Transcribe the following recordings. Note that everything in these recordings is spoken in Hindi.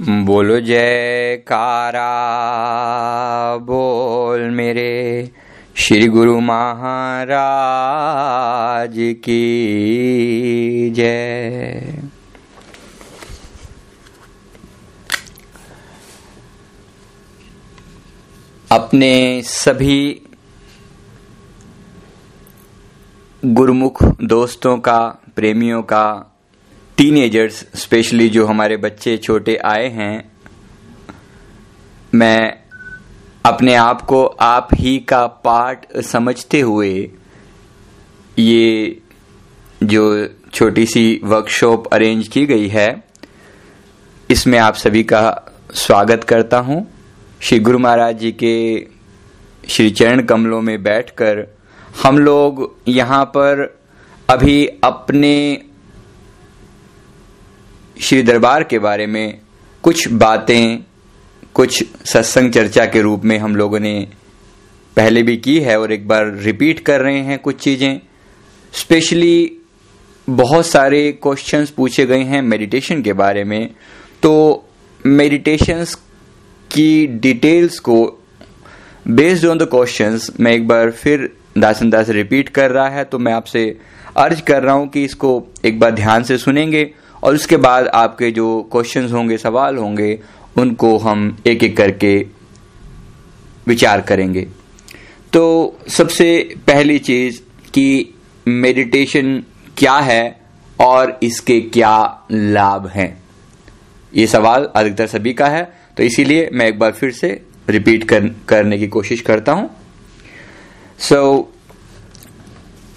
बोलो जयकारा, बोल मेरे श्री गुरु महाराज की जय। अपने सभी गुरुमुख दोस्तों का, प्रेमियों का टीनेजर्स स्पेशली जो हमारे बच्चे छोटे आए हैं, मैं अपने आप को आप ही का पार्ट समझते हुए ये जो छोटी सी वर्कशॉप अरेंज की गई है, इसमें आप सभी का स्वागत करता हूँ। श्री गुरु महाराज जी के श्री चरण कमलों में बैठकर हम लोग यहाँ पर अभी अपने श्री दरबार के बारे में कुछ बातें, कुछ सत्संग चर्चा के रूप में हम लोगों ने पहले भी की है और एक बार रिपीट कर रहे हैं कुछ चीज़ें। स्पेशली बहुत सारे क्वेश्चंस पूछे गए हैं मेडिटेशन के बारे में। तो मेडिटेशंस की डिटेल्स को बेस्ड ऑन द क्वेश्चंस मैं एक बार फिर दासन दास रिपीट कर रहा है तो मैं आपसे अर्ज़ कर रहा हूँ कि इसको एक बार ध्यान से सुनेंगे। और उसके बाद आपके जो क्वेश्चंस होंगे सवाल होंगे उनको हम एक एक करके विचार करेंगे। तो सबसे पहली चीज़ कि मेडिटेशन क्या है और इसके क्या लाभ हैं? ये सवाल अधिकतर सभी का है तो इसीलिए मैं एक बार फिर से रिपीट कर, करने की कोशिश करता हूँ। सो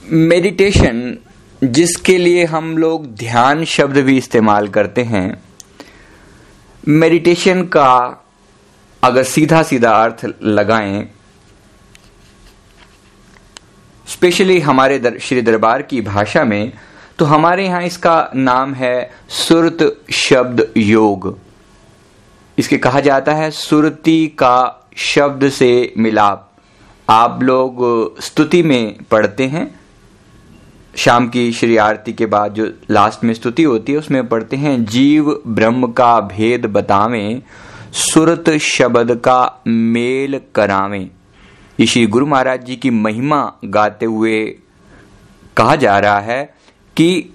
मेडिटेशन जिसके लिए हम लोग ध्यान शब्द भी इस्तेमाल करते हैं। मेडिटेशन का अगर सीधा सीधा अर्थ लगाएँ स्पेशली हमारे दर, श्री दरबार की भाषा में तो हमारे यहाँ इसका नाम है सुरत शब्द योग। इसके कहा जाता है सुरती का शब्द से मिलाप। आप लोग स्तुति में पढ़ते हैं। शाम की श्री आरती के बाद जो लास्ट में स्तुति होती है, उसमें पढ़ते हैं, जीव ब्रह्म का भेद बतावें, सुरत शब्द का मेल करावें। ये श्री गुरु महाराज जी की महिमा गाते हुए कहा जा रहा है कि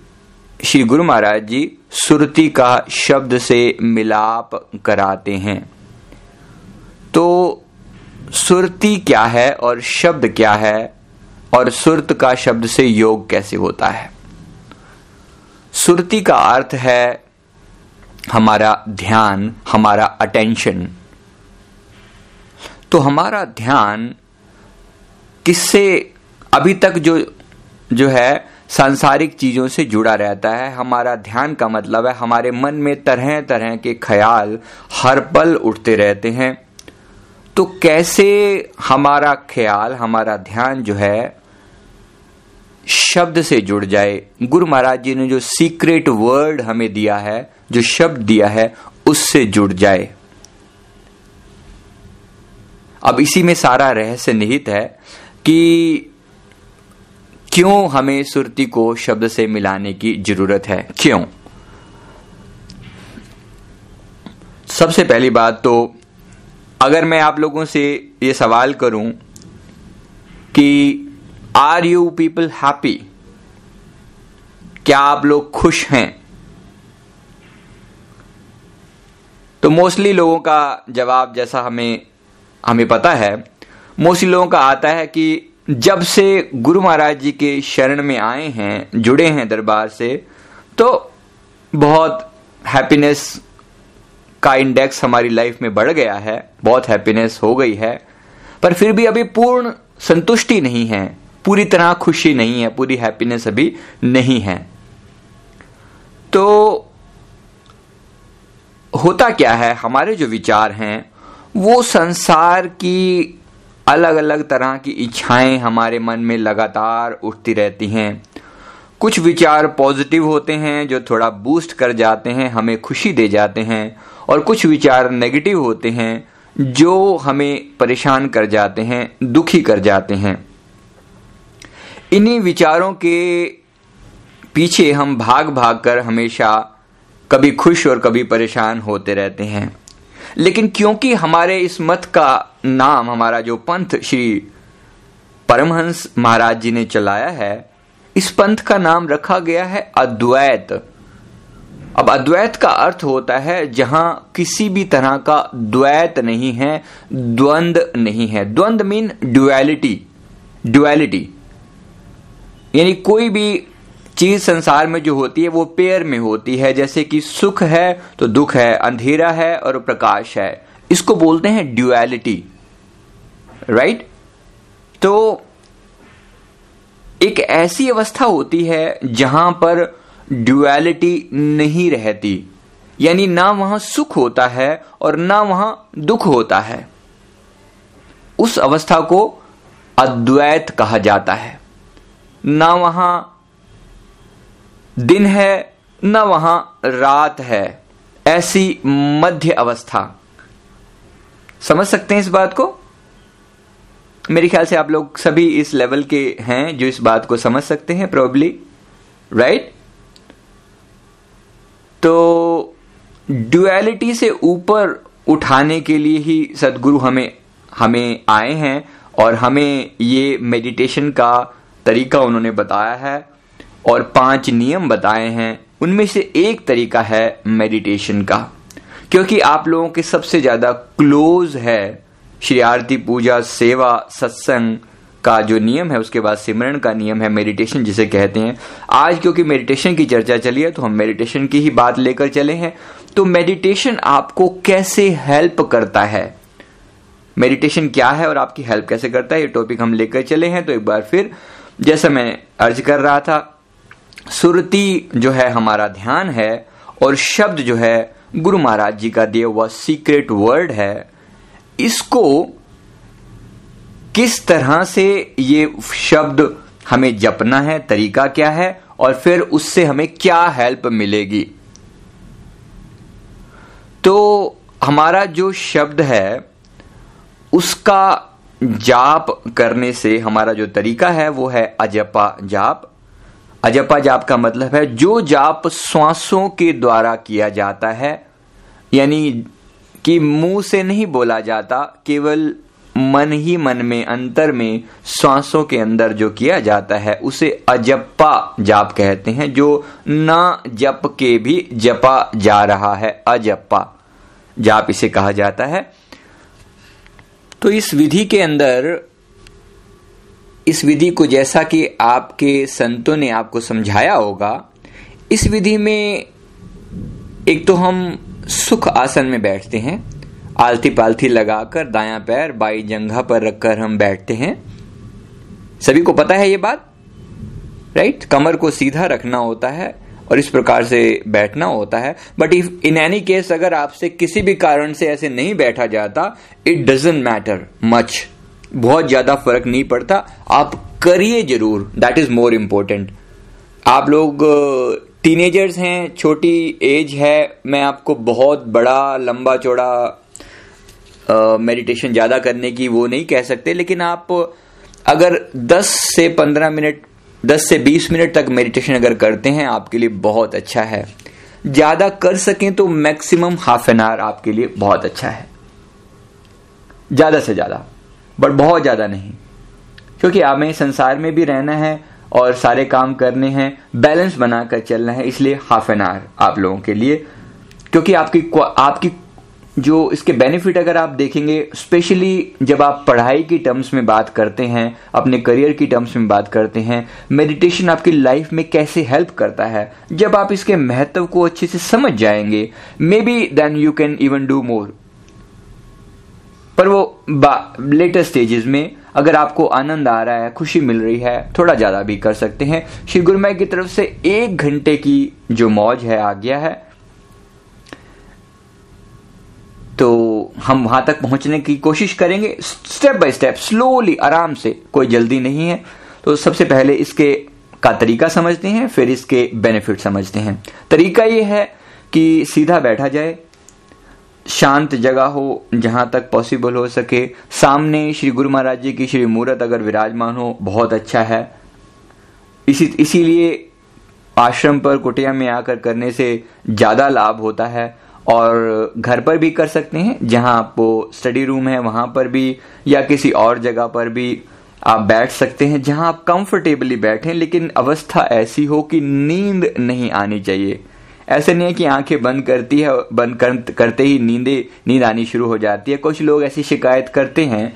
श्री गुरु महाराज जी सुरती का शब्द से मिलाप कराते हैं। तो सुरती क्या है और शब्द क्या है? और सुरत का शब्द से योग कैसे होता है? सुरती का अर्थ है हमारा ध्यान, हमारा अटेंशन तो हमारा ध्यान किससे, अभी तक जो जो है, सांसारिक चीज़ों से जुड़ा रहता है, हमारा ध्यान का मतलब है हमारे मन में तरह तरह के ख्याल हर पल उठते रहते हैं। तो कैसे हमारा ख्याल, हमारा ध्यान जो है, शब्द से जुड़ जाए? गुरु महाराज जी ने जो सीक्रेट वर्ड हमें दिया है, जो शब्द दिया है, उससे जुड़ जाए। अब इसी में सारा रहस्य निहित है कि क्यों हमें सुरती को शब्द से मिलाने की ज़रूरत है। क्यों? सबसे पहली बात तो अगर मैं आप लोगों से ये सवाल करूँ कि आर यू पीपल हैप्पी? क्या आप लोग खुश हैं? तो मोस्टली लोगों का जवाब जैसा हमें हमें पता है, मोस्टली लोगों का आता है कि जब से गुरु महाराज जी के शरण में आए हैं, जुड़े हैं दरबार से तो बहुत हैप्पीनेस का इंडेक्स हमारी लाइफ में बढ़ गया है, बहुत हैप्पीनेस हो गई है, पर फिर भी अभी पूर्ण संतुष्टि नहीं है, पूरी तरह खुशी नहीं है, पूरी हैप्पीनेस अभी नहीं है। तो होता क्या है, हमारे जो विचार हैं, वो संसार की अलग अलग तरह की इच्छाएँ हमारे मन में लगातार उठती रहती हैं। कुछ विचार पॉजिटिव होते हैं, जो थोड़ा बूस्ट कर जाते हैं, हमें खुशी दे जाते हैं और कुछ विचार नेगेटिव होते हैं, जो हमें परेशान कर जाते हैं, दुखी कर जाते हैं। इन्हीं विचारों के पीछे हम भाग भाग कर हमेशा कभी खुश और कभी परेशान होते रहते हैं। लेकिन क्योंकि हमारे इस मत का नाम, हमारा जो पंथ श्री परमहंस महाराज जी ने चलाया है, इस पंथ का नाम रखा गया है अद्वैत। अब अद्वैत का अर्थ होता है जहाँ किसी भी तरह का द्वैत नहीं है, द्वंद नहीं है। द्वंद मीन ड्युअलिटी ड्युअलिटी यानी कोई भी चीज़ संसार में जो होती है, वो पेयर में होती है। जैसे कि सुख है तो दुख है, अंधेरा है और प्रकाश है। इसको बोलते हैं ड्युअलिटी राइट तो एक ऐसी अवस्था होती है जहाँ पर ड्युअलिटी नहीं रहती। यानी ना वहाँ सुख होता है और ना वहाँ दुख होता है। उस अवस्था को अद्वैत कहा जाता है। ना वहाँ दिन है, ना वहाँ रात है। ऐसी मध्य अवस्था। समझ सकते हैं इस बात को? मेरे ख्याल से आप लोग सभी इस लेवल के हैं जो इस बात को समझ सकते हैं प्रोबली राइट तो ड्युअलिटी से ऊपर उठाने के लिए ही सदगुरु हमें हमें आए हैं और हमें ये मेडिटेशन का तरीका उन्होंने बताया है और पाँच नियम बताए हैं। उनमें से एक तरीका है मेडिटेशन का, क्योंकि आप लोगों के सबसे ज़्यादा क्लोज है श्री आरती पूजा सेवा सत्संग का जो नियम है, उसके बाद सिमरण का नियम है मेडिटेशन जिसे कहते हैं। आज क्योंकि मेडिटेशन की चर्चा चली है तो हम मेडिटेशन की ही बात लेकर चले हैं। तो मेडिटेशन आपको कैसे हेल्प करता है? मेडिटेशन क्या है और आपकी हेल्प कैसे करता है? ये टॉपिक हम लेकर चले हैं तो एक बार फिर, जैसा मैं अर्ज़ कर रहा था, सुरती जो है हमारा ध्यान है, और शब्द जो है, गुरु महाराज जी का दिया हुआ सीक्रेट वर्ड है, इसको किस तरह से ये शब्द हमें जपना है, तरीका क्या है, और फिर उससे हमें क्या हेल्प मिलेगी? तो हमारा जो शब्द है, उसका जाप करने से हमारा जो तरीका है, वो है अजपा जाप। अजपा जाप का मतलब है जो जाप श्वासों के द्वारा किया जाता है, यानी कि मुँह से नहीं बोला जाता, केवल मन ही मन में, अंतर में श्वासों के अंदर जो किया जाता है, उसे अजप्पा जाप कहते हैं, जो ना जप के भी जपा जा रहा है अजप्पा जाप इसे कहा जाता है। तो इस विधि के अंदर, इस विधि को जैसा कि आपके संतों ने आपको समझाया होगा, इस विधि में एक तो हम सुख आसन में बैठते हैं आलती पालथी लगाकर दाया पैर बाई जंघा पर रखकर हम बैठते हैं। सभी को पता है ये बात? राइट कमर को सीधा रखना होता है और इस प्रकार से बैठना होता है। But if in any case अगर आपसे किसी भी कारण से ऐसे नहीं बैठा जाता इट डजेंट मैटर मच बहुत ज़्यादा फ़र्क नहीं पड़ता। आप करिए ज़रूर। दैट इज़ मोर इंपॉर्टेंट आप लोग टीनेजर्स हैं, छोटी एज है, मैं आपको बहुत बड़ा, लंबा चौड़ा मेडिटेशन ज़्यादा करने की वो नहीं कह सकते, लेकिन आप अगर 10 से 15 मिनट 10 से 20 मिनट तक मेडिटेशन अगर करते हैं, आपके लिए बहुत अच्छा है। ज़्यादा कर सकें तो मैक्सिमम हाफ़ एन आवर आपके लिए बहुत अच्छा है। ज़्यादा से ज़्यादा बट बहुत ज़्यादा नहीं। क्योंकि हमें संसार में भी रहना है और सारे काम करने हैं बैलेंस बनाकर चलना है, इसलिए हाफ़ एन आवर आप लोगों के लिए, क्योंकि आपकी आपकी जो इसके बेनिफिट अगर आप देखेंगे स्पेशली जब आप पढ़ाई की टर्म्स में बात करते हैं, अपने करियर की टर्म्स में बात करते हैं मेडिटेशन आपकी लाइफ में कैसे हेल्प करता है? जब आप इसके महत्व को अच्छे से समझ जाएँगे may be then you can even do more पर वो लेटर स्टेजेस में अगर आपको आनंद आ रहा है, खुशी मिल रही है, थोड़ा ज़्यादा भी कर सकते हैं। श्री गुरुमय की तरफ़ से एक घंटे की जो मौज है आ गया है तो हम वहाँ तक पहुँचने की कोशिश करेंगे। स्टेप बाय स्टेप स्लोली आराम से। कोई जल्दी नहीं है। तो सबसे पहले इसके का तरीका समझते हैं, फिर इसके बेनिफिट समझते हैं। तरीका यह है कि सीधा बैठा जाए। शांत जगह हो, जहाँ तक पॉसिबल हो सके। सामने श्री गुरु महाराज जी की श्री मूर्त अगर विराजमान हो, बहुत अच्छा है। इसी, इसीलिए आश्रम पर कुटिया में आकर करने से ज़्यादा लाभ होता है। और घर पर भी कर सकते हैं। जहाँ आपको स्टडी रूम है वहाँ पर भी या किसी और जगह पर भी आप बैठ सकते हैं जहाँ आप कंफर्टेबली बैठें लेकिन अवस्था ऐसी हो कि नींद नहीं आनी चाहिए। ऐसे नहीं है कि आँखें बंद करती है बंद कर, करते ही नींदे नींद आनी शुरू हो जाती है। कुछ लोग ऐसी शिकायत करते हैं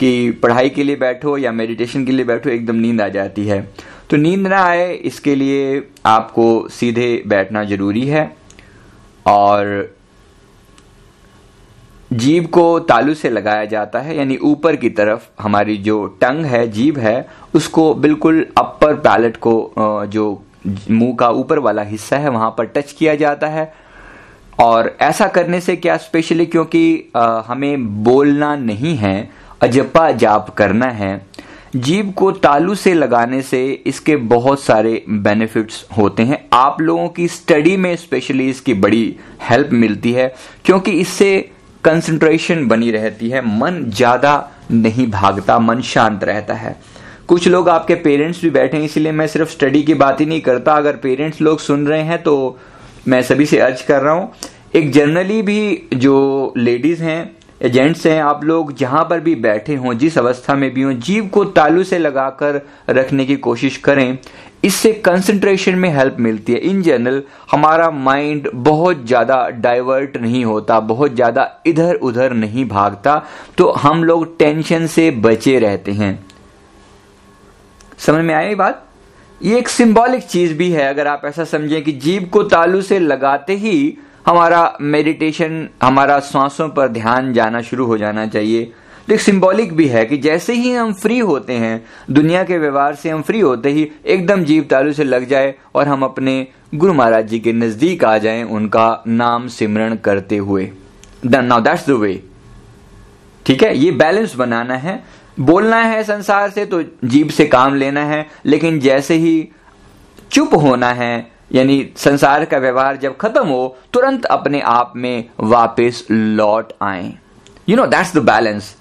कि पढ़ाई के लिए बैठो या मेडिटेशन के लिए बैठो एकदम नींद आ जाती है। तो नींद ना आए इसके लिए आपको सीधे बैठना ज़रूरी है। और जीभ को तालू से लगाया जाता है, यानी ऊपर की तरफ़ हमारी जो टंग है, जीभ है, उसको बिल्कुल अपर पैलेट को जो मुँह का ऊपर वाला हिस्सा है, वहाँ पर टच किया जाता है। और ऐसा करने से क्या स्पेशली क्योंकि हमें बोलना नहीं है, अजपा जाप करना है जीभ को तालू से लगाने से इसके बहुत सारे बेनिफिट्स होते हैं। आप लोगों की स्टडी में स्पेशली इसकी बड़ी हेल्प मिलती है, क्योंकि इससे कंसंट्रेशन बनी रहती है, मन ज़्यादा नहीं भागता, मन शांत रहता है। कुछ लोग आपके पेरेंट्स भी बैठे हैं, इसलिए मैं सिर्फ़ स्टडी की बात ही नहीं करता। अगर पेरेंट्स लोग सुन रहे हैं तो मैं सभी से अर्ज़ कर रहा हूँ। एक जनरली भी जो लेडीज़ हैं एजेंट्स हैं, आप लोग जहाँ पर भी बैठे हों, जिस अवस्था में भी हों, जीव को तालू से लगाकर रखने की कोशिश करें। इससे कंसंट्रेशन में हेल्प मिलती है। इन जनरल हमारा माइंड बहुत ज़्यादा डाइवर्ट नहीं होता, बहुत ज़्यादा इधर उधर नहीं भागता तो हम लोग टेंशन से बचे रहते हैं। समझ में आए बात? ये एक सिंबॉलिक चीज़ भी है, अगर आप ऐसा समझें कि जीव को तालू से लगाते ही हमारा मेडिटेशन हमारा सांसों पर ध्यान जाना शुरू हो जाना चाहिए। तो एक सिंबॉलिक भी है कि जैसे ही हम फ्री होते हैं, दुनिया के व्यवहार से हम फ्री होते ही एकदम जीव तालू से लग जाए और हम अपने गुरु महाराज जी के नज़दीक आ जाएँ, उनका नाम सिमरण करते हुए। नाउ दैट्स द वे ठीक है? ये बैलेंस बनाना है। बोलना है संसार से तो जीव से काम लेना है, लेकिन जैसे ही चुप होना है यानी संसार का व्यवहार जब खत्म हो, तुरंत अपने आप में वापस लौट आए। You know that's the balance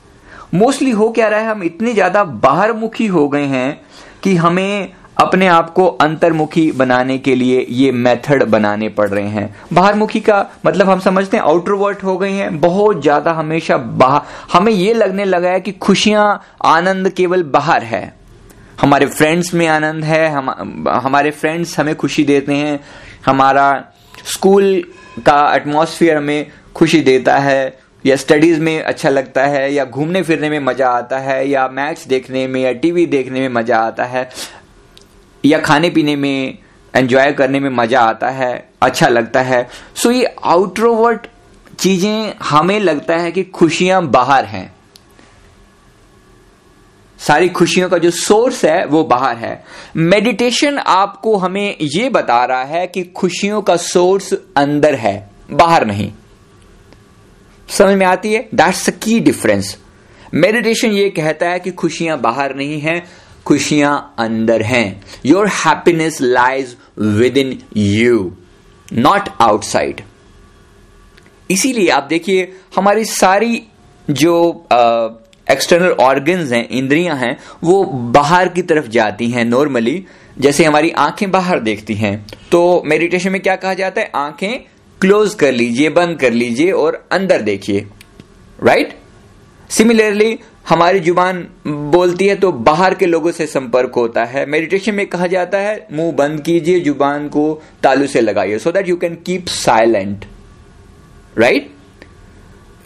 mostly हो क्या रहा है, हम इतने ज़्यादा बाहर मुखी हो गए हैं कि हमें अपने आप को अंतर्मुखी बनाने के लिए ये मेथड बनाने पड़ रहे हैं। बाहरमुखी का मतलब हम समझते हैं आउटरवर्ट हो गए हैं, बहुत ज़्यादा हमेशा बाहर हमें ये लगने लगा है कि खुशियाँ आनंद केवल बाहर है। हमारे फ्रेंड्स में आनंद है, हम, हमारे फ्रेंड्स हमें खुशी देते हैं, हमारा स्कूल का एटमॉस्फेयर हमें खुशी देता है, या स्टडीज़ में अच्छा लगता है, या घूमने फिरने में मज़ा आता है, या मैच देखने में, या टीवी देखने में मज़ा आता है, या खाने पीने में एंजॉय करने में मज़ा आता है अच्छा लगता है। सो ये आउटरोवर्ट चीज़ें हमें लगता है कि खुशियाँ बाहर हैं। सारी खुशियों का जो सोर्स है, वो बाहर है। मेडिटेशन आपको हमें ये बता रहा है कि खुशियों का सोर्स अंदर है, बाहर नहीं। समझ में आती है? That's the key difference meditation ये कहता है कि खुशियाँ बाहर नहीं है, खुशियाँ अंदर हैं। Your happiness lies within you not outside इसीलिए आप देखिए, हमारी सारी जो एक्सटर्नल ऑर्गन्स हैं, इंद्रियाँ हैं, वो बाहर की तरफ़ जाती हैं नॉर्मली जैसे हमारी आँखें बाहर देखती हैं। तो मेडिटेशन में क्या कहा जाता है? आँखें क्लोज कर लीजिए, बंद कर लीजिए और अंदर देखिए। राइट सिमिलरली हमारी ज़ुबान बोलती है तो बाहर के लोगों से संपर्क होता है। मेडिटेशन में कहा जाता है, मुँह बंद कीजिए, ज़ुबान को तालू से लगाइए so that you can keep silent right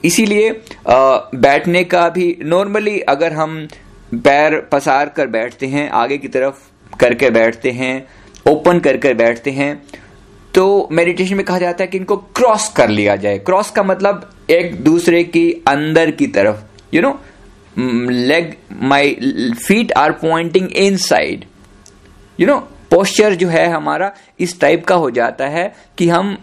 इसीलिए बैठने का भी नॉर्मली अगर हम पैर पसार कर बैठते हैं, आगे की तरफ़ करके बैठते हैं ओपन कर कर बैठते हैं तो मेडिटेशन में कहा जाता है कि इनको क्रॉस कर लिया जाए। क्रॉस का मतलब एक दूसरे की अंदर की तरफ़। You know leg my feet are pointing inside you know posture जो है हमारा इस टाइप का हो जाता है कि हम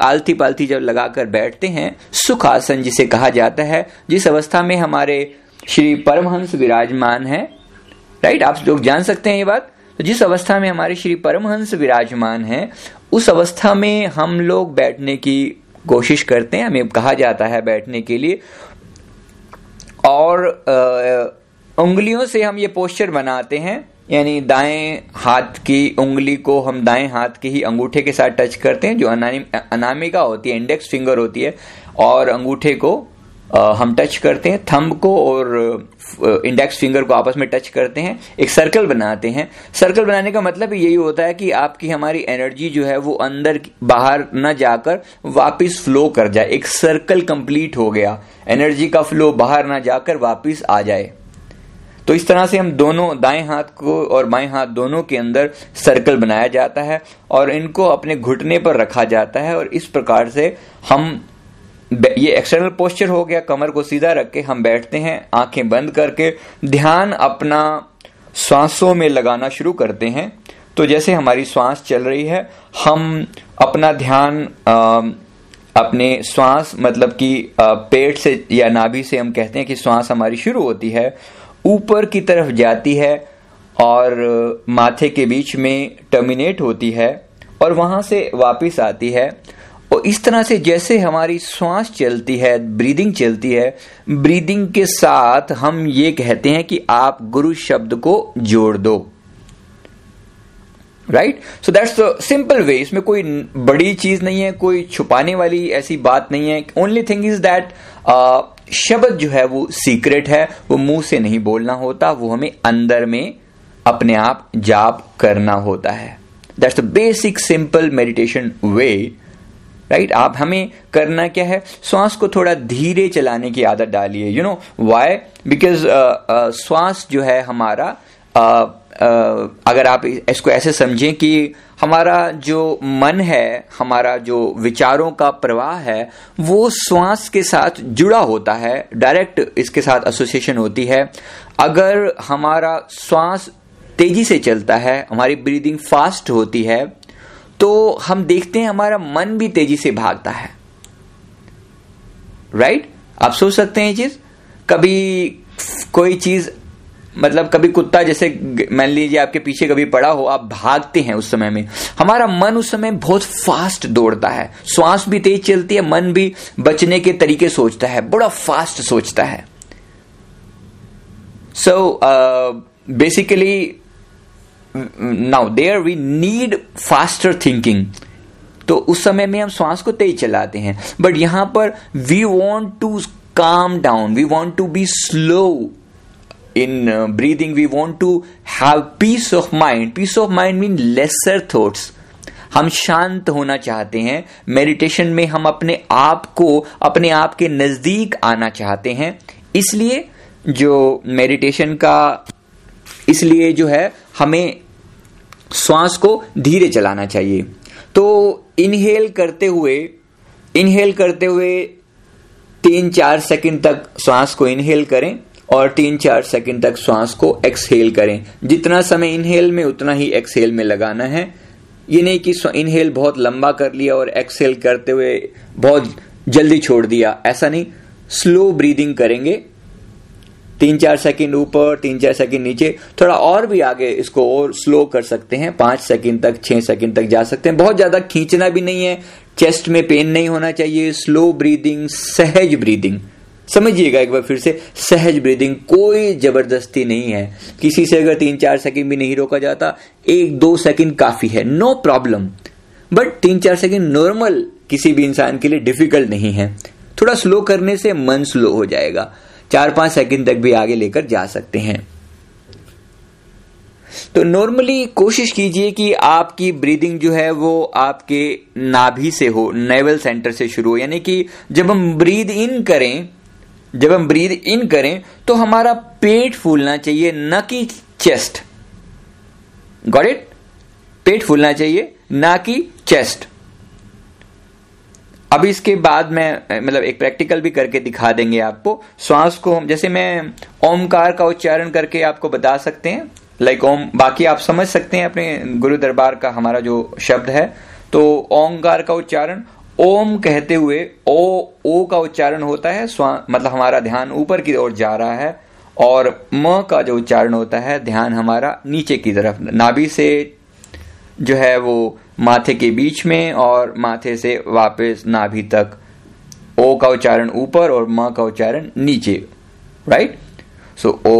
आलती पालती जब लगाकर बैठते हैं सुख आसन जिसे कहा जाता है जिस अवस्था में हमारे श्री परमहंस विराजमान है राइट आप लोग जान सकते हैं ये बात? तो जिस अवस्था में हमारे श्री परमहंस विराजमान है उस अवस्था में हम लोग बैठने की कोशिश करते हैं हमें कहा जाता है बैठने के लिए। और आ, उंगलियों से हम ये पोस्चर बनाते हैं। यानी दाएँ हाथ की उंगली को हम दाएँ हाथ के ही अंगूठे के साथ टच करते हैं, जो अनामिका होती है इंडेक्स फिंगर होती है, और अंगूठे को हम टच करते हैं थंब को और इंडेक्स फिंगर को आपस में टच करते हैं, एक सर्कल बनाते हैं। सर्कल बनाने का मतलब यही होता है कि आपकी हमारी एनर्जी जो है वो अंदर बाहर न जाकर वापस फ्लो कर जाए। एक सर्कल कंप्लीट हो गया। एनर्जी का फ्लो बाहर ना जाकर वापस आ जाए। तो इस तरह से हम दोनों दाएँ हाथ को और बाएँ हाथ दोनों के अंदर सर्कल बनाया जाता है और इनको अपने घुटने पर रखा जाता है और इस प्रकार से हम ये एक्सटर्नल पोस्चर हो गया, कमर को सीधा रख के हम बैठते हैं, आँखें बंद करके ध्यान अपना श्वासों में लगाना शुरू करते हैं। तो जैसे हमारी श्वास चल रही है, हम अपना ध्यान अपने श्वास मतलब कि पेट से या नाभि से हम कहते हैं कि श्वास हमारी शुरू होती है। ऊपर की तरफ़ जाती है और माथे के बीच में टर्मिनेट होती है और वहाँ से वापस आती है। और इस तरह से जैसे हमारी श्वास चलती है ब्रीदिंग चलती है ब्रीदिंग के साथ हम ये कहते हैं कि आप गुरु शब्द को जोड़ दो। Right so that's simple way इसमें कोई बड़ी चीज़ नहीं है, कोई छुपाने वाली ऐसी बात नहीं है। ओनली थिंग इज़ दैट शब्द जो है वो सीक्रेट है वो मुँह से नहीं बोलना होता वो हमें अंदर में अपने आप जाप करना होता है। That's the basic simple meditation way right आप हमें करना क्या है? श्वास को थोड़ा धीरे चलाने की आदत डालिए। यू नो वाई बिकॉज़ श्वास जो है हमारा uh, अगर आप इसको ऐसे समझें कि हमारा जो मन है, हमारा जो विचारों का प्रवाह है, वो श्वास के साथ जुड़ा होता है, डायरेक्ट इसके साथ एसोसिएशन होती है। अगर हमारा श्वास तेज़ी से चलता है, हमारी ब्रीदिंग फास्ट होती है तो हम देखते हैं हमारा मन भी तेज़ी से भागता है। Right right? आप सोच सकते हैं चीज़? कभी कोई चीज़ मतलब कभी कुत्ता जैसे मान लीजिए आपके पीछे कभी पड़ा हो, आप भागते हैं उस समय में। हमारा मन उस समय बहुत फास्ट दौड़ता है। श्वास भी तेज चलती है, मन भी बचने के तरीके सोचता है, बड़ा फास्ट सोचता है। So basically now there we need faster thinking तो उस समय में हम श्वास को तेज चलाते हैं। बट यहाँ पर we want to calm down we want to be slow in breathing we want to have peace of mind peace of mind mean lesser thoughts हम शांत होना चाहते हैं। मेडिटेशन में हम अपने आप को, अपने आप के नज़दीक आना चाहते हैं। इसलिए जो मेडिटेशन का, इसलिए जो है, हमें श्वास को धीरे चलाना चाहिए। तो इनहेल करते हुए इनहेल करते हुए तीन चार सेकंड तक श्वास को इनहेल करें। और तीन चार सेकंड तक श्वास को एक्सहेल करें। जितना समय इनहेल में, उतना ही एक्सहेल में लगाना है। ये नहीं कि इनहेल बहुत लंबा कर लिया और एक्सहेल करते हुए बहुत जल्दी छोड़ दिया। ऐसा नहीं। स्लो ब्रीदिंग करेंगे। तीन चार सेकंड ऊपर, तीन चार सेकंड नीचे। थोड़ा और भी आगे इसको और स्लो कर सकते हैं। पाँच सेकंड तक, छह सेकंड तक जा सकते हैं। बहुत ज़्यादा खींचना भी नहीं है। चेस्ट में पेन नहीं होना चाहिए। स्लो ब्रीदिंग सहज ब्रीदिंग समझिएगा एक बार फिर से, सहज ब्रीदिंग कोई ज़बरदस्ती नहीं है। किसी से अगर तीन चार सेकंड भी नहीं रोका जाता, एक दो सेकंड काफ़ी है नो प्रॉब्लम बट तीन चार सेकंड नॉर्मल किसी भी इंसान के लिए डिफ़िकल्ट नहीं है। थोड़ा स्लो करने से मन स्लो हो जाएगा। चार पाँच सेकंड तक भी आगे लेकर जा सकते हैं। तो नॉर्मली कोशिश कीजिए कि आपकी ब्रीदिंग जो है वो आपके नाभि से हो नेवल सेंटर से शुरू हो। यानी कि जब हम ब्रीद इन करें जब हम ब्रीद इन करें तो हमारा पेट फूलना चाहिए, न कि चेस्ट गॉट इट पेट फूलना चाहिए, ना कि चेस्ट अब इसके बाद में मतलब एक प्रैक्टिकल भी करके दिखा देंगे आपको. श्वास को हम, जैसे मैं ओमकार का उच्चारण करके आपको बता सकते हैं लाइक ओम, बाकी आप समझ सकते हैं अपने गुरु दरबार का हमारा जो शब्द है. तो ओंकार का उच्चारण ओम कहते हुए, ओ ओ का उच्चारण होता है, स्वा मतलब हमारा ध्यान ऊपर की ओर जा रहा है, और म का जो उच्चारण होता है, ध्यान हमारा नीचे की तरफ़, नाभि से जो है वो माथे के बीच में, और माथे से वापस नाभि तक, ओ का उच्चारण ऊपर और म का उच्चारण नीचे राइट सो ओ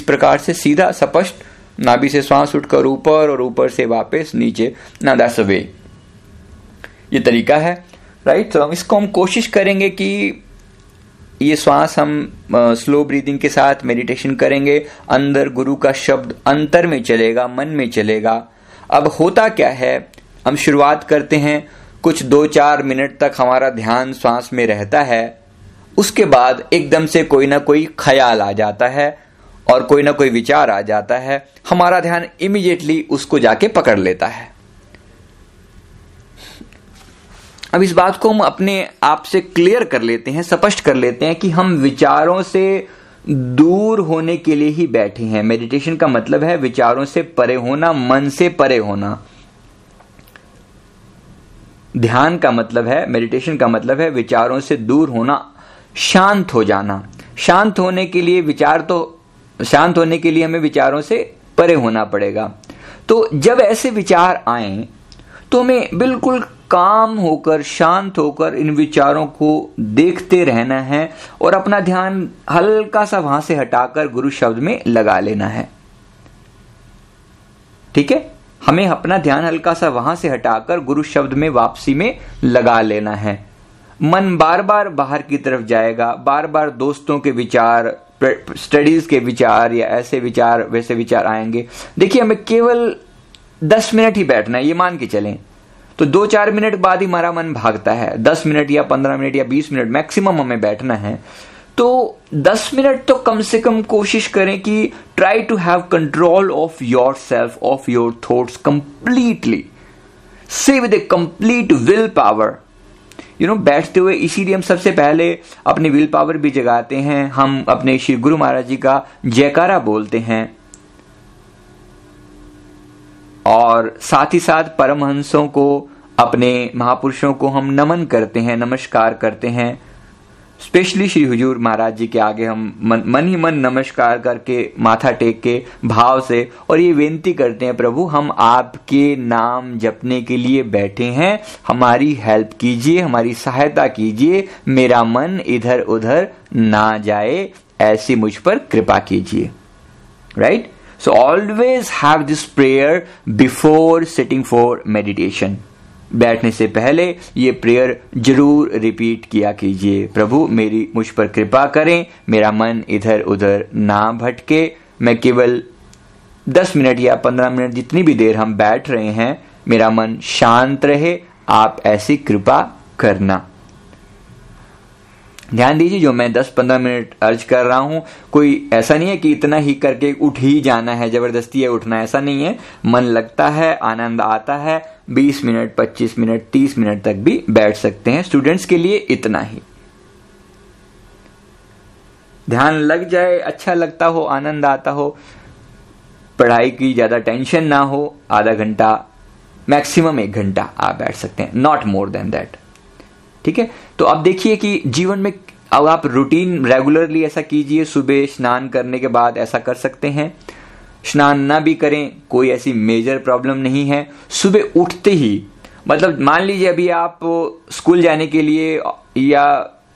प्रकार से सीधा स्पष्ट नाभि से श्वास उठकर ऊपर और ऊपर से वापस नीचे ना दैट्स वे ये तरीका है। राइट तो हम इसको हम कोशिश करेंगे कि ये श्वास हम स्लो ब्रीदिंग के साथ मेडिटेशन करेंगे। अंदर गुरु का शब्द अंतर में चलेगा, मन में चलेगा। अब होता क्या है? हम शुरुआत करते हैं। कुछ दो चार मिनट तक हमारा ध्यान श्वास में रहता है। उसके बाद एकदम से कोई ना कोई ख्याल आ जाता है। और कोई ना कोई विचार आ जाता है, हमारा ध्यान इमीडिएटली उसको जाके पकड़ लेता है। अब इस बात को हम अपने आप से क्लियर कर लेते हैं, स्पष्ट कर लेते हैं कि हम विचारों से दूर होने के लिए ही बैठे हैं। मेडिटेशन का मतलब है विचारों से परे होना, मन से परे होना। ध्यान का मतलब है मेडिटेशन का मतलब है विचारों से दूर होना, शांत हो जाना। शांत होने के लिए विचार तो शांत होने के लिए हमें विचारों से परे होना पड़ेगा। तो जब ऐसे विचार आए तो हमें बिल्कुल काम होकर, शांत होकर इन विचारों को देखते रहना है और अपना ध्यान हल्का सा वहाँ से हटाकर गुरु शब्द में लगा लेना है। ठीक है? हमें अपना ध्यान हल्का सा वहाँ से हटाकर गुरु शब्द में वापसी में लगा लेना है। मन बार बार बाहर की तरफ़ जाएगा, बार बार दोस्तों के विचार स्टडीज़ के विचार या ऐसे विचार, वैसे विचार आएँगे। देखिए, हमें केवल दस मिनट ही बैठना है, ये मान के चलें। तो दो चार मिनट बाद ही हमारा मन भागता है। दस मिनट या पंद्रह मिनट या बीस मिनट मैक्सिमम हमें बैठना है। तो दस मिनट तो कम से कम कोशिश करें कि try to have control of your self of your thoughts completely से with a complete will power you know बैठते हुए इसीलिए हम सबसे पहले अपनी विल पावर भी जगाते हैं। हम अपने श्री गुरु महाराज जी का जयकारा बोलते हैं। और साथ ही साथ परमहंसों को, अपने महापुरुषों को हम नमन करते हैं, नमस्कार करते हैं। स्पेशली श्री हुजूर महाराज जी के आगे हम मन, मन ही मन नमस्कार करके माथा टेक के भाव से और ये बेनती करते हैं प्रभु हम आपके नाम जपने के लिए बैठे हैं। हमारी हेल्प कीजिए हमारी सहायता कीजिए। मेरा मन इधर उधर ना जाए ऐसी मुझ पर कृपा कीजिए। Right so always have this prayer before sitting for meditation बैठने से पहले ये प्रेयर ज़रूर रिपीट किया कीजिए। प्रभु, मेरी, मुझ पर कृपा करें, मेरा मन इधर उधर ना भटके। मैं केवल दस मिनट या पंद्रह मिनट जितनी भी देर हम बैठ रहे हैं, मेरा मन शांत रहे, आप ऐसी कृपा करना। ध्यान दीजिए, जो मैं 10-15 मिनट अर्ज़ कर रहा हूँ, कोई ऐसा नहीं है कि इतना ही करके उठ ही जाना है, ज़बरदस्ती है उठना, ऐसा नहीं है। मन लगता है, आनंद आता है 20 मिनट 25 मिनट 30 मिनट तक भी बैठ सकते हैं। स्टूडेंट्स के लिए इतना ही। ध्यान लग जाए अच्छा लगता हो, आनंद आता हो, पढ़ाई की ज़्यादा टेंशन ना हो, आधा घंटा, मैक्सिमम एक घंटा आप बैठ सकते हैं, नॉट मोर देन दैट। ठीक है? तो अब देखिए कि जीवन में अब आप रूटीन रेगुलरली ऐसा कीजिए, सुबह स्नान करने के बाद ऐसा कर सकते हैं। स्नान ना भी करें, कोई ऐसी मेजर प्रॉब्लम नहीं है। सुबह उठते ही मतलब मान लीजिए अभी आप स्कूल जाने के लिए या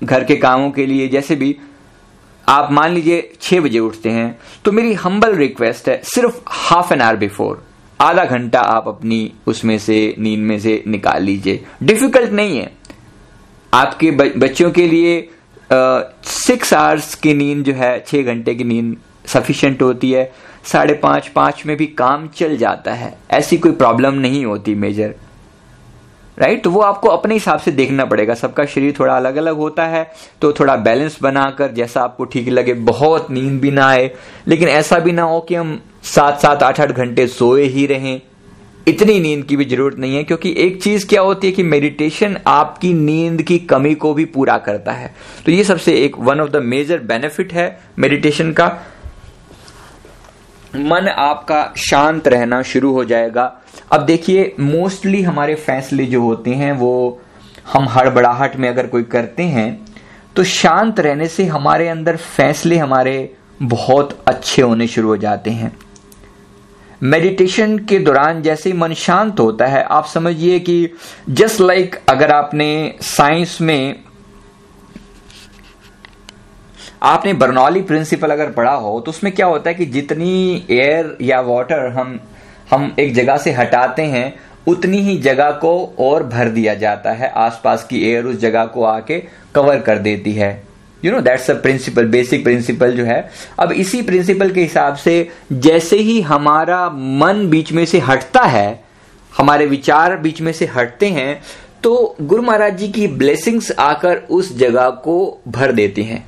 घर के कामों के लिए जैसे भी, आप मान लीजिए छह बजे उठते हैं तो मेरी हम्बल रिक्वेस्ट है, सिर्फ़ हाफ़ एन आवर बिफोर आधा घंटा आप अपनी उसमें से, नींद में से निकाल लीजिए। डिफ़िकल्ट नहीं है। आपके बच्चों के लिए सिक्स आवर्स की नींद जो है, छह घंटे की नींद सफिशियंट होती है। साढ़े पाँच पाँच में भी काम चल जाता है। ऐसी कोई प्रॉब्लम नहीं होती मेजर राइट तो वो आपको अपने हिसाब से देखना पड़ेगा। सबका शरीर थोड़ा अलग अलग होता है तो थोड़ा बैलेंस बनाकर, जैसा आपको ठीक लगे, बहुत नींद भी ना आए। लेकिन ऐसा भी ना हो कि हम सात सात, आठ आठ घंटे सोए ही रहें। इतनी नींद की भी ज़रूरत नहीं है, क्योंकि एक चीज़ क्या होती है कि मेडिटेशन आपकी नींद की कमी को भी पूरा करता है। तो ये सबसे एक one of the major benefit है मेडिटेशन का। मन आपका शांत रहना शुरू हो जाएगा। अब देखिए मोस्टली हमारे फैसले जो होते हैं, वो हम हड़बड़ाहट में अगर कोई करते हैं तो शांत रहने से हमारे अंदर फैसले हमारे बहुत अच्छे होने शुरू हो जाते हैं। मेडिटेशन के दौरान जैसे मन शांत होता है, आप समझिए कि जस्ट लाइक like अगर आपने साइंस में, आपने बर्नौली प्रिंसिपल अगर पढ़ा हो तो उसमें क्या होता है कि जितनी एयर या वाटर हम हम एक जगह से हटाते हैं, उतनी ही जगह को और भर दिया जाता है, आसपास की एयर उस जगह को आके कवर कर देती है। You know that's a principle basic principle जो है। अब इसी प्रिंसिपल के हिसाब से जैसे ही हमारा मन बीच में से हटता है, हमारे विचार बीच में से हटते हैं तो गुरु महाराज जी की ब्लेसिंग्स आकर उस जगह को भर देती हैं।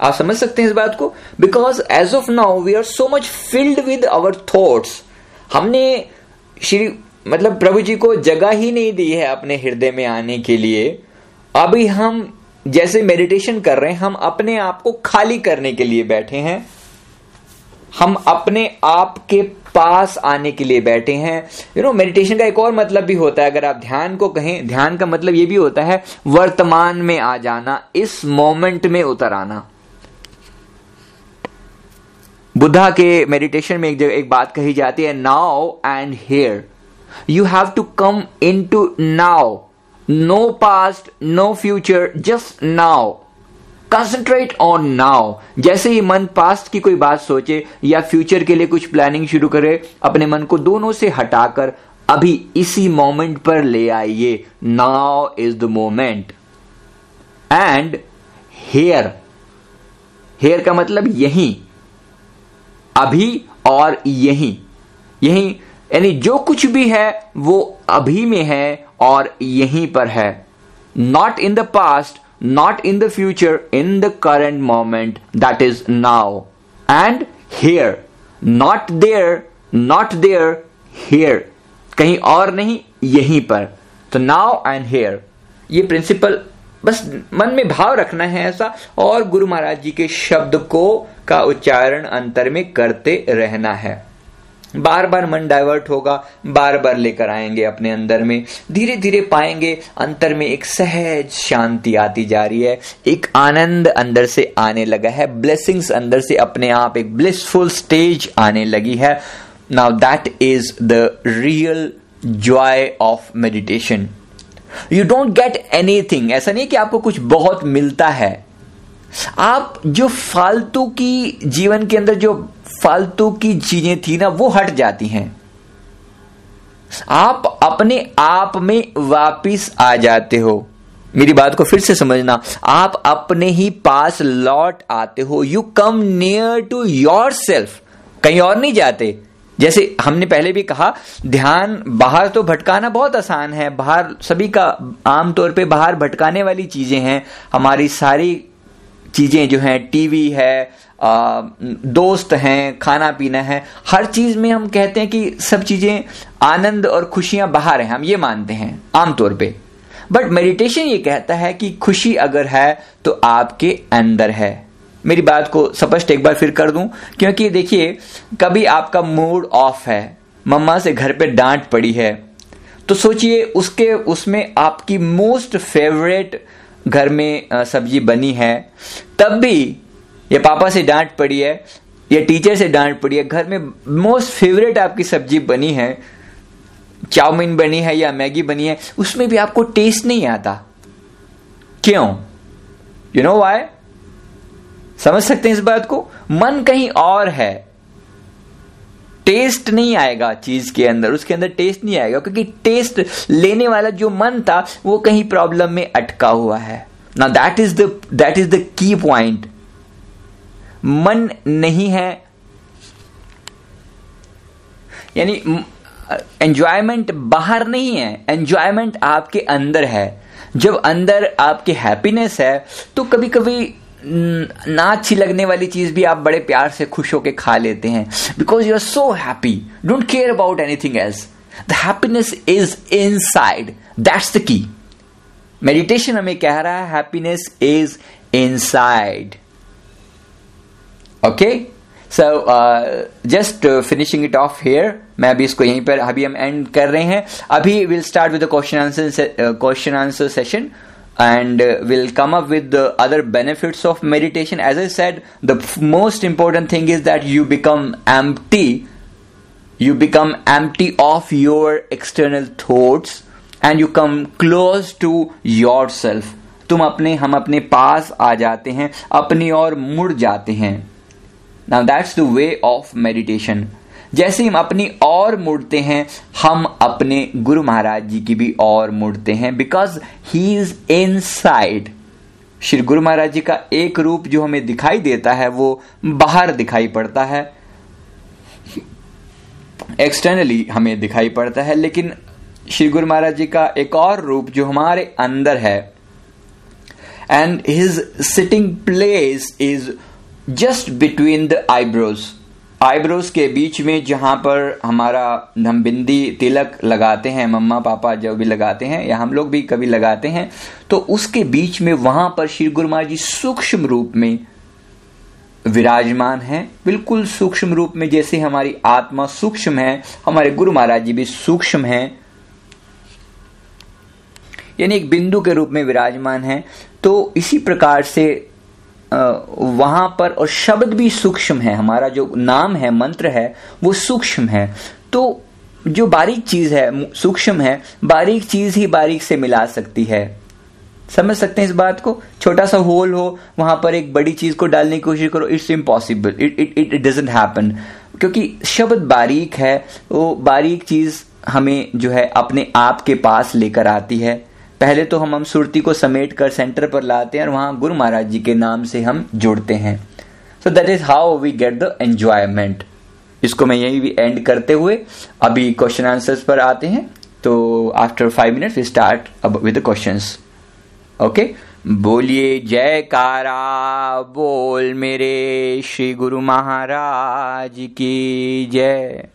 आप समझ सकते हैं इस बात को? Because as of now we are so much filled with our thoughts हमने श्री मतलब प्रभु जी को जगह ही नहीं दी है अपने हृदय में आने के लिए। अभी हम जैसे मेडिटेशन कर रहे हैं, हम अपने आप को खाली करने के लिए बैठे हैं। हम अपने आप के पास आने के लिए बैठे हैं। यू नो मेडिटेशन का एक और मतलब भी होता है, अगर आप ध्यान को कहें, ध्यान का मतलब ये भी होता है, वर्तमान में आ जाना, इस मोमेंट में उतर आना। बुद्धा के मेडिटेशन में एक जगह, एक बात कही जाती है now and here you have to come into now no past no future just now concentrate on now जैसे ही मन पास्ट की कोई बात सोचे या फ्यूचर के लिए कुछ प्लानिंग शुरू करे, अपने मन को दोनों से हटाकर अभी इसी मोमेंट पर ले आइए। Now is the moment and here here का मतलब यही। अभी और यही। यही, यानी जो कुछ भी है, वो अभी में है और यहीं पर है। Not in the past not in the future in the current moment that is now and here not there not there here कहीं और नहीं, यहीं पर. तो नाउ एंड हेयर ये प्रिंसिपल बस मन में भाव रखना है ऐसा, और गुरु महाराज जी के शब्द को का उच्चारण अंतर में करते रहना है। बार बार मन डाइवर्ट होगा बार बार लेकर आएँगे अपने अंदर में। धीरे धीरे पाएँगे, अंतर में एक सहज शांति आती जा रही है। एक आनंद अंदर से आने लगा है। ब्लेसिंग्स अंदर से अपने आप एक ब्लिसफुल स्टेज आने लगी है। Now that is the real joy of meditation you don't get anything ऐसा नहीं कि आपको कुछ बहुत मिलता है। आप जो फालतू की जीवन के अंदर जो फालतू की चीज़ें थी ना, वो हट जाती हैं। आप अपने आप में वापिस आ जाते हो। मेरी बात को फिर से समझना, आप अपने ही पास लौट आते हो। You come near to your self कहीं और नहीं जाते। जैसे हमने पहले भी कहा, ध्यान बाहर तो भटकाना बहुत आसान है। बाहर सभी का आमतौर पे बाहर भटकाने वाली चीज़ें हैं। हमारी सारी चीज़ें जो हैं, टीवी है दोस्त हैं खाना पीना है, हर चीज़ में हम कहते हैं कि सब चीज़ें आनंद और खुशियाँ बाहर हैं, हम ये मानते हैं, आमतौर पे। बट मेडिटेशन ये कहता है कि खुशी अगर है तो आपके अंदर है। मेरी बात को स्पष्ट एक बार फिर कर दूँ, क्योंकि देखिए, कभी आपका मूड ऑफ़ है, मम्मा से घर पे डांट पड़ी है तो सोचिए उसके, उसमें आपकी मोस्ट फेवरेट घर में सब्ज़ी बनी है, तब भी या पापा से डांट पड़ी है, या टीचर से डांट पड़ी है। घर में मोस्ट फेवरेट आपकी सब्ज़ी बनी है, चाउमीन बनी है या मैगी बनी है, उसमें भी आपको टेस्ट नहीं आता। क्यों? यू नो वाई समझ सकते हैं इस बात को? मन कहीं और है। टेस्ट नहीं आएगा चीज़ के अंदर, उसके अंदर टेस्ट नहीं आएगा, क्योंकि टेस्ट लेने वाला जो मन था, वो कहीं प्रॉब्लम में अटका हुआ है। ना that is the that is the key point मन नहीं है। यानी एंजॉयमेंट बाहर नहीं है एंजॉयमेंट आपके अंदर है। जब अंदर आपकी हैप्पीनेस है तो कभी कभी ना अच्छी लगने वाली चीज़ भी आप बड़े प्यार से खुश होकर खा लेते हैं। Because you are so happy don't care about anything else the happiness is inside that's the key meditation हमें कह रहा है happiness is inside okay so just finishing it off here मैं अभी इसको यहीं पर, अभी हम एंड कर रहे हैं। अभी will start with question answer question answer session and uh, we'll come up with the other benefits of meditation as i said the f- most important thing is that you become empty you become empty of your external thoughts and you come close to yourself तुम अपने हम अपने पास आ जाते हैं अपनी ओर मुड़ जाते हैं now that's the way of meditation जैसे हम अपनी और मुड़ते हैं, हम अपने गुरु महाराज जी की भी और मुड़ते हैं because he is inside Shri Guru Maharaj ji का एक रूप जो हमें दिखाई देता है, वो बाहर दिखाई पड़ता है। एक्सटर्नली हमें दिखाई पड़ता है, लेकिन श्री गुरु महाराज जी का एक और रूप जो हमारे अंदर है and his sitting place is just between the eyebrows eyebrows के बीच में जहाँ पर हमारा हम बिंदी तिलक लगाते हैं, मम्मा पापा जो भी लगाते हैं या हम लोग भी कभी लगाते हैं तो उसके बीच में वहाँ पर श्री गुरु महाराज जी सूक्ष्म रूप में विराजमान है। बिल्कुल सूक्ष्म रूप में जैसे हमारी आत्मा सूक्ष्म है, हमारे गुरु महाराज जी भी सूक्ष्म है। यानी एक बिंदु के रूप में विराजमान है। तो इसी प्रकार से वहाँ पर और शब्द भी सूक्ष्म है। हमारा जो नाम है, मंत्र है, वो सूक्ष्म है। तो जो बारीक चीज़ है सूक्ष्म है, बारीक चीज़ ही बारीक से मिला सकती है। समझ सकते हैं इस बात को? छोटा सा होल हो, वहाँ पर एक बड़ी चीज़ को डालने की कोशिश करो it's impossible it it it doesn't happen क्योंकि शब्द बारीक है, वो बारीक चीज़ हमें जो है अपने आप के पास लेकर आती है। पहले तो हम हम सुरती को समेट कर सेंटर पर लाते हैं और वहाँ गुरु महाराज जी के नाम से हम जुड़ते हैं। So that is how we get the enjoyment इसको मैं यही भी एंड करते हुए अभी क्वेश्चन आंसर्स पर आते हैं। तो after five minute we start अब विद क्वेश्चन ओके बोलिए, जयकारा, बोल मेरे श्री गुरु महाराज की जय।